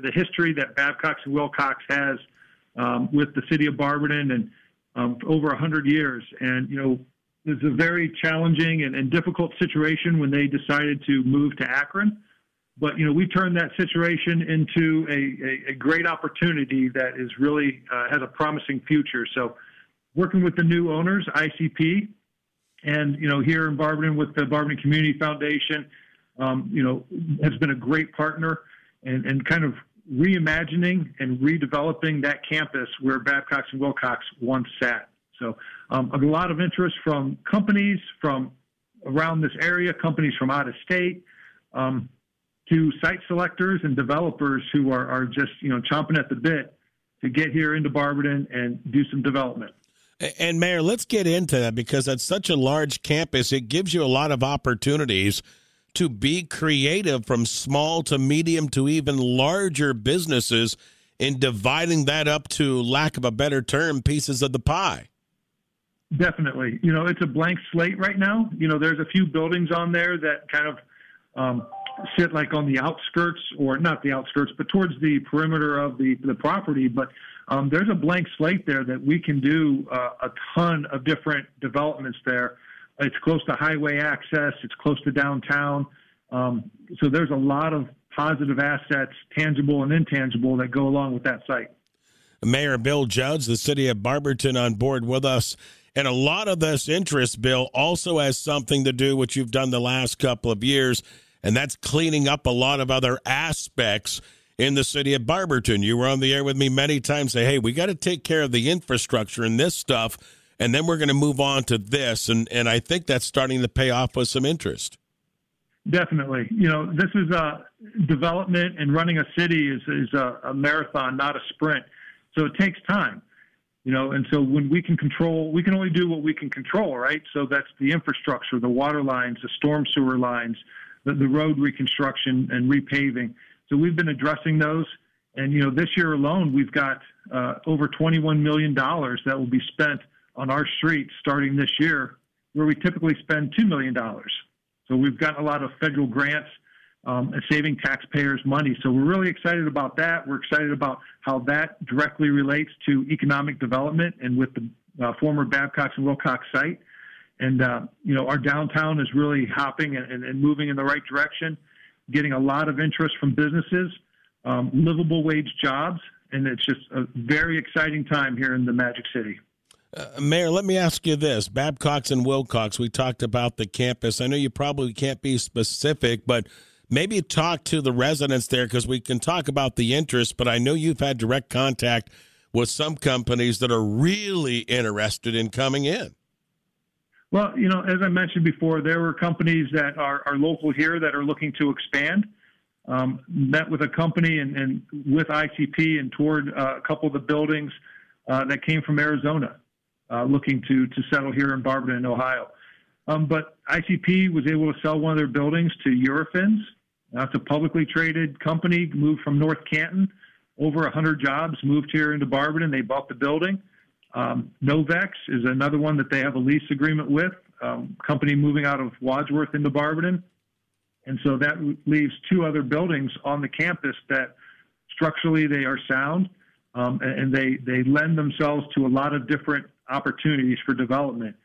the history that Babcock and Wilcox has um, with the city of Barberton and um, over 100 years. And, you know, it was a very challenging and, and, difficult situation when they decided to move to Akron. But, you know, we turned that situation into a, a, a great opportunity that is really uh, has a promising future. So, working with the new owners, ICP, and, you know, here in Barberton with the Barberton Community Foundation, um, you know, has been a great partner and, and kind of reimagining and redeveloping that campus where Babcock and Wilcox once sat. So um, a lot of interest from companies from around this area, companies from out of state, um, to site selectors and developers who are, are just you know chomping at the bit to get here into Barberton and do some development. And Mayor, let's get into that because it's such a large campus. It gives you a lot of opportunities to be creative from small to medium to even larger businesses in dividing that up to lack of a better term pieces of the pie. Definitely. You know it's a blank slate right now. You know there's a few buildings on there that kind of um, sit like on the outskirts or not the outskirts but towards the perimeter of the the property but um, there's a blank slate there that we can do uh, a ton of different developments there it's close to highway access. It's close to downtown. Um, so there's a lot of positive assets, tangible and intangible, that go along with that site. Mayor Bill Judge, the city of Barberton, on board with us. And a lot of this interest, Bill, also has something to do with what you've done the last couple of years, and that's cleaning up a lot of other aspects in the city of Barberton. You were on the air with me many times, say, hey, we got to take care of the infrastructure and this stuff and then we're going to move on to this, and and I think that's starting to pay off with some interest. Definitely, you know, this is a development and running a city is is a, a marathon, not a sprint. So it takes time, you know, and so when we can control, we can only do what we can control, right? So that's the infrastructure, the water lines, the storm sewer lines, the, the road reconstruction and repaving. So we've been addressing those. And, you know, this year alone, we've got uh, over $21 million that will be spent on our streets starting this year, where we typically spend $2 million. So we've gotten a lot of federal grants um, and saving taxpayers money. So we're really excited about that. We're excited about how that directly relates to economic development and with the uh, former Babcock and Wilcox site. And, uh, you know, our downtown is really hopping and, and, and, moving in the right direction, getting a lot of interest from businesses, um, livable wage jobs, and it's just a very exciting time here in the Magic City. Uh, Mayor, let me ask you this. Babcock and Wilcox, we talked about the campus. I know you probably can't be specific, but maybe talk to the residents there because we can talk about the interest, but I know you've had direct contact with some companies that are really interested in coming in. Well, you know, as I mentioned before, there were companies that are, are local here that are looking to expand. Um, met with a company and, and with ICP and toured uh, a couple of the buildings uh, that came from Arizona uh, looking to to settle here in Barberton, Ohio. Um, but ICP was able to sell one of their buildings to Eurofins. That's a publicly traded company, moved from North Canton. Over 100 jobs moved here into Barberton. They bought the building. Um, Novex is another one that they have a lease agreement with, um, company moving out of Wadsworth into Barberton. And so that leaves two other buildings on the campus that structurally they are sound um, and they, they lend themselves to a lot of different opportunities for development.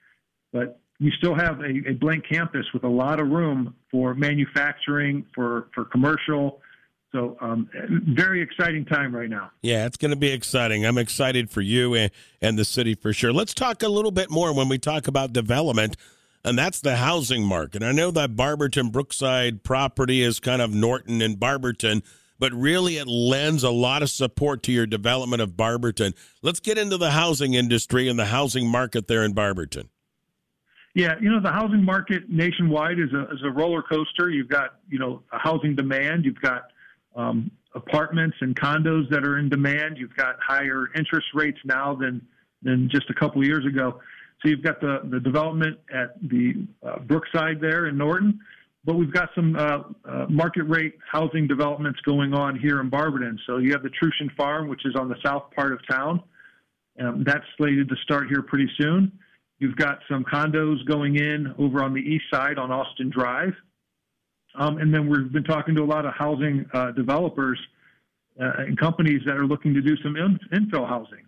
But we still have a, a blank campus with a lot of room for manufacturing, for, for commercial. So, um, very exciting time right now. Yeah, it's going to be exciting. I'm excited for you and, and the city for sure. Let's talk a little bit more when we talk about development, and that's the housing market. I know that Barberton Brookside property is kind of Norton and Barberton but really it lends a lot of support to your development of Barberton. Let's get into the housing industry and the housing market there in Barberton. Yeah, you know the housing market nationwide is a is a roller coaster. You've got you know a housing demand. You've got um, apartments and condos that are in demand. You've got higher interest rates now than than just a couple of years ago. So you've got the the development at the uh, Brookside there in Norton but we've got some uh, uh, market rate housing developments going on here in Barberton. So you have the Trucian Farm, which is on the south part of town. Um, that's slated to start here pretty soon. You've got some condos going in over on the east side on Austin Drive. Um, and then we've been talking to a lot of housing uh, developers uh, and companies that are looking to do some in, infill housing.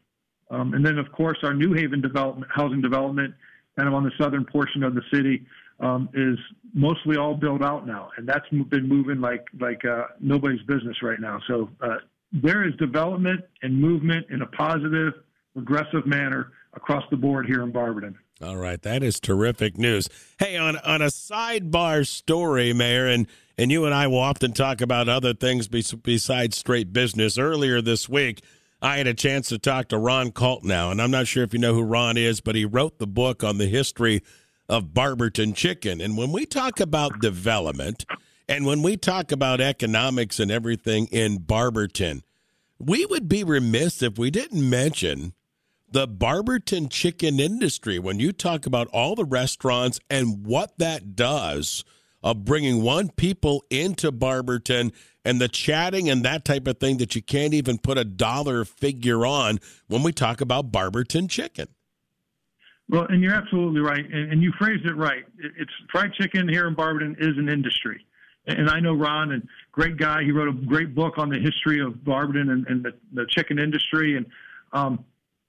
Um, and then, of course, our New Haven development, housing development, kind of on the southern portion of the city, um, is mostly all built out now, and that's been moving like like uh, nobody's business right now. So uh, there is development and movement in a positive, progressive manner across the board here in Barberton. All right, that is terrific news. Hey, on on a sidebar story, Mayor, and and you and I will often talk about other things besides straight business. Earlier this week, I had a chance to talk to Ron Now, and I'm not sure if you know who Ron is, but he wrote the book on the history of Barberton chicken. And when we talk about development and when we talk about economics and everything in Barberton, we would be remiss if we didn't mention the Barberton chicken industry when you talk about all the restaurants and what that does of bringing one people into Barberton and the chatting and that type of thing that you can't even put a dollar figure on when we talk about Barberton chicken. Well, and you're absolutely right, and, and you phrased it right. It's fried chicken here in Barberton is an industry, and I know Ron, and great guy. He wrote a great book on the history of Barberton and, and the, the chicken industry, and um,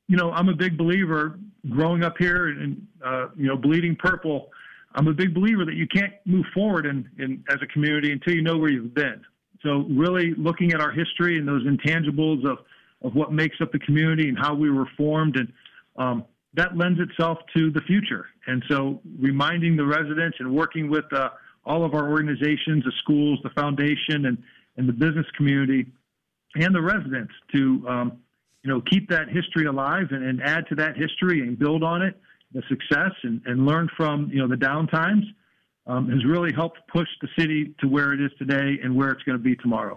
you know, I'm a big believer growing up here and, uh, you know, bleeding purple. I'm a big believer that you can't move forward in, in, as a community until you know where you've been. So really looking at our history and those intangibles of, of what makes up the community and how we were formed and, um, that lends itself to the future. And so reminding the residents and working with, uh, all of our organizations, the schools, the foundation and, and the business community and the residents to, um, you know, keep that history alive and, and add to that history and build on it, the success and, and learn from, you know, the downtimes um, has really helped push the city to where it is today and where it's going to be tomorrow.